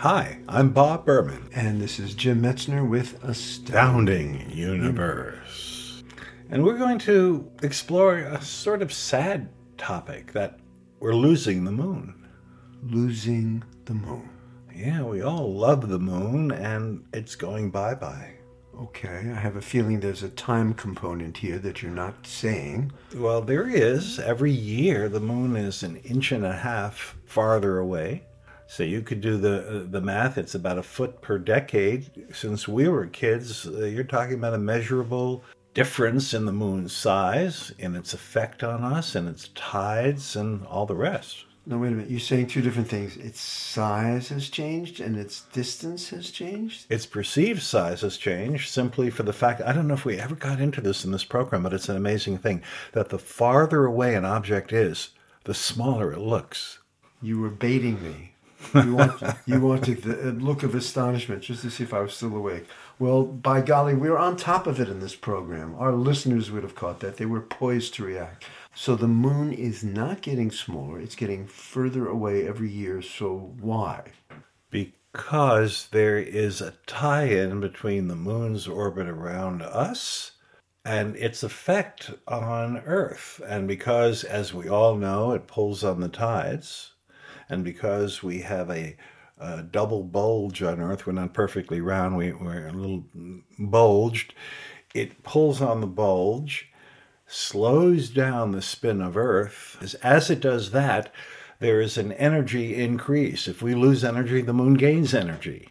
Hi, I'm Bob Berman. And this is Jim Metzner with Astounding Universe. And we're going to explore a sort of sad topic that we're losing the moon. Losing the Moon. Yeah, we all love the moon, and it's going bye bye. Okay, I have a feeling there's a time component here that you're not saying. Well, there is. Every year, the moon is an inch and a half farther away. So you could do the uh, the math. It's about a foot per decade. Since we were kids, uh, you're talking about a measurable difference in the moon's size, in its effect on us, and its tides, and all the rest. No, wait a minute. You're saying two different things. Its size has changed and its distance has changed? Its perceived size has changed simply for the fact I don't know if we ever got into this in this program, but it's an amazing thing that the farther away an object is, the smaller it looks. You were baiting me. You want, you wanted the look of astonishment just to see if I was still awake. Well, by golly, we were on top of it in this program. Our listeners would have caught that. They were poised to react. So the moon is not getting smaller, it's getting further away every year. So why? Because there is a tie in between the moon's orbit around us and its effect on Earth. And because, as we all know, it pulls on the tides, and because we have a, a double bulge on Earth, we're not perfectly round, we, we're a little bulged, it pulls on the bulge slows down the spin of Earth. As, as it does that, there is an energy increase. If we lose energy, the moon gains energy.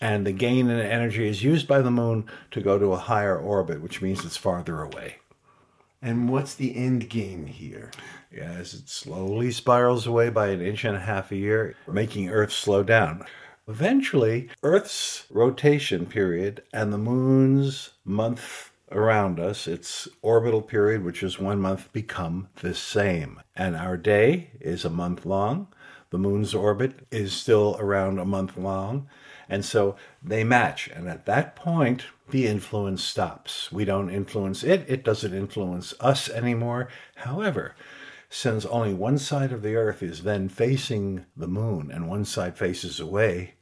And the gain in energy is used by the moon to go to a higher orbit, which means it's farther away. And what's the end game here? Yeah, As it slowly spirals away by an inch and a half a year, making Earth slow down. Eventually, Earth's rotation period and the moon's month around us, its orbital period, which is one month, become the same. And our day is a month long. The moon's orbit is still around a month long. And so they match. And at that point, the influence stops. We don't influence it, it doesn't influence us anymore. However, since only one side of the earth is then facing the moon and one side faces away,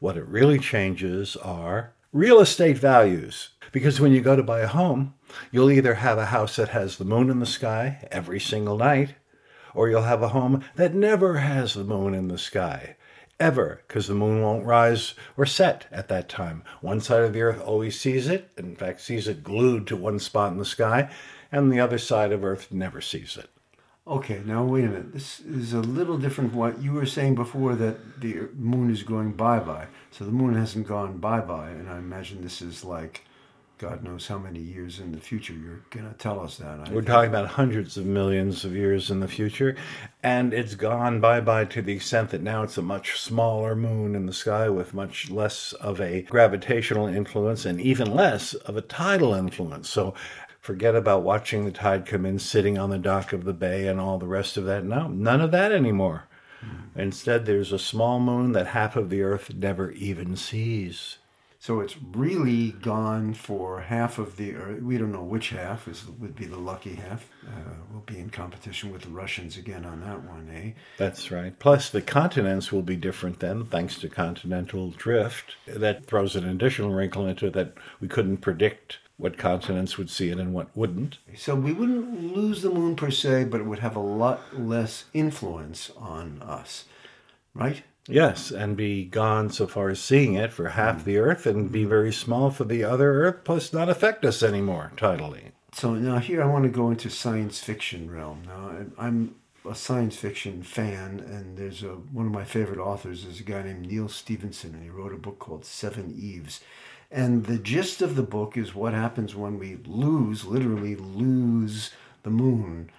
what it really changes are real estate values. Because when you go to buy a home, you'll either have a house that has the moon in the sky every single night, or you'll have a home that never has the moon in the sky. Ever, because the moon won't rise or set at that time. One side of the earth always sees it, in fact, sees it glued to one spot in the sky, and the other side of earth never sees it. Okay, now wait a minute. This is a little different from what you were saying before that the moon is going bye bye. So the moon hasn't gone bye bye, and I imagine this is like God knows how many years in the future. You're going to tell us that. I We're think. talking about hundreds of millions of years in the future, and it's gone bye bye to the extent that now it's a much smaller moon in the sky with much less of a gravitational influence and even less of a tidal influence. So forget about watching the tide come in, sitting on the dock of the bay, and all the rest of that. No, none of that anymore. Hmm. Instead, there's a small moon that half of the Earth never even sees. So it's really gone for half of the Earth. We don't know which half is would be the lucky half. Uh, we'll be in competition with the Russians again on that one, eh? That's right. Plus, the continents will be different then, thanks to continental drift. That throws an additional wrinkle into it that we couldn't predict what continents would see it and what wouldn't. So we wouldn't lose the moon per se, but it would have a lot less influence on us, right? Yes, and be gone so far as seeing it for half the Earth and be very small for the other Earth, plus not affect us anymore tidally. So now here I want to go into science fiction realm. Now I'm a science fiction fan, and there's a one of my favorite authors is a guy named Neal Stephenson, and he wrote a book called Seveneves. And the gist of the book is what happens when we lose, literally lose the moon.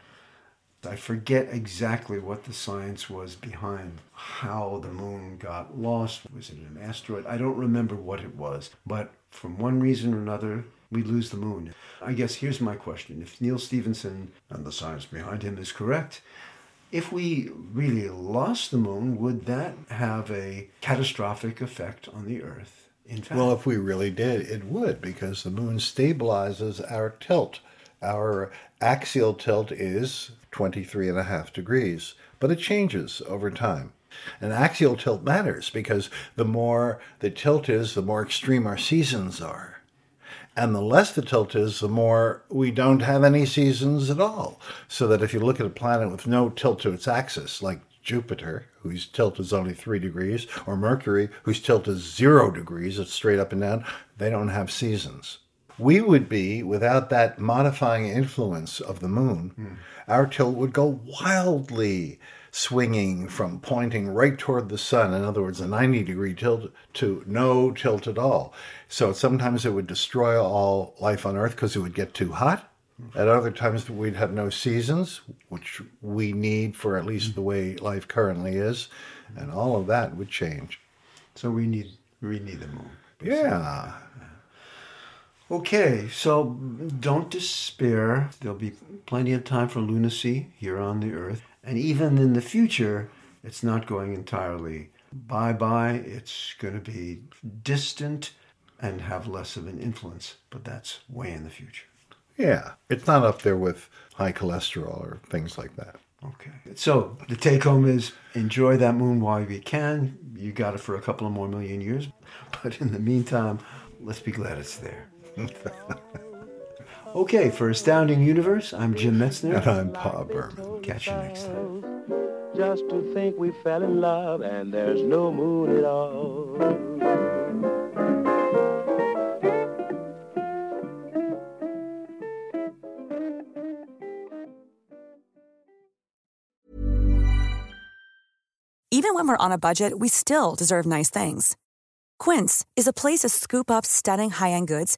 I forget exactly what the science was behind how the moon got lost. Was it an asteroid? I don't remember what it was. But from one reason or another, we lose the moon. I guess here's my question. If Neal Stephenson and the science behind him is correct, if we really lost the moon, would that have a catastrophic effect on the Earth? In fact, Well, if we really did, it would, because the moon stabilizes our tilt. Our axial tilt is 23 and a half degrees, but it changes over time. And axial tilt matters because the more the tilt is, the more extreme our seasons are. And the less the tilt is, the more we don't have any seasons at all. So that if you look at a planet with no tilt to its axis, like Jupiter, whose tilt is only three degrees, or Mercury, whose tilt is zero degrees, it's straight up and down, they don't have seasons. We would be, without that modifying influence of the moon, hmm. our tilt would go wildly swinging from pointing right toward the sun, in other words, a 90 degree tilt, to no tilt at all. So sometimes it would destroy all life on Earth because it would get too hot. At other times, we'd have no seasons, which we need for at least the way life currently is, and all of that would change. so we need we need the moon. Yeah. Okay, so don't despair. There'll be plenty of time for lunacy here on the Earth. And even in the future, it's not going entirely bye bye. It's going to be distant and have less of an influence, but that's way in the future. Yeah. It's not up there with high cholesterol or things like that. Okay. So the take home is enjoy that moon while you can. You got it for a couple of more million years. But in the meantime, let's be glad it's there. okay, for Astounding Universe, I'm Jim Metzner. And I'm Bob Berman. Catch you next time. Just to think we fell in love and there's no moon at all. Even when we're on a budget, we still deserve nice things. Quince is a place to scoop up stunning high-end goods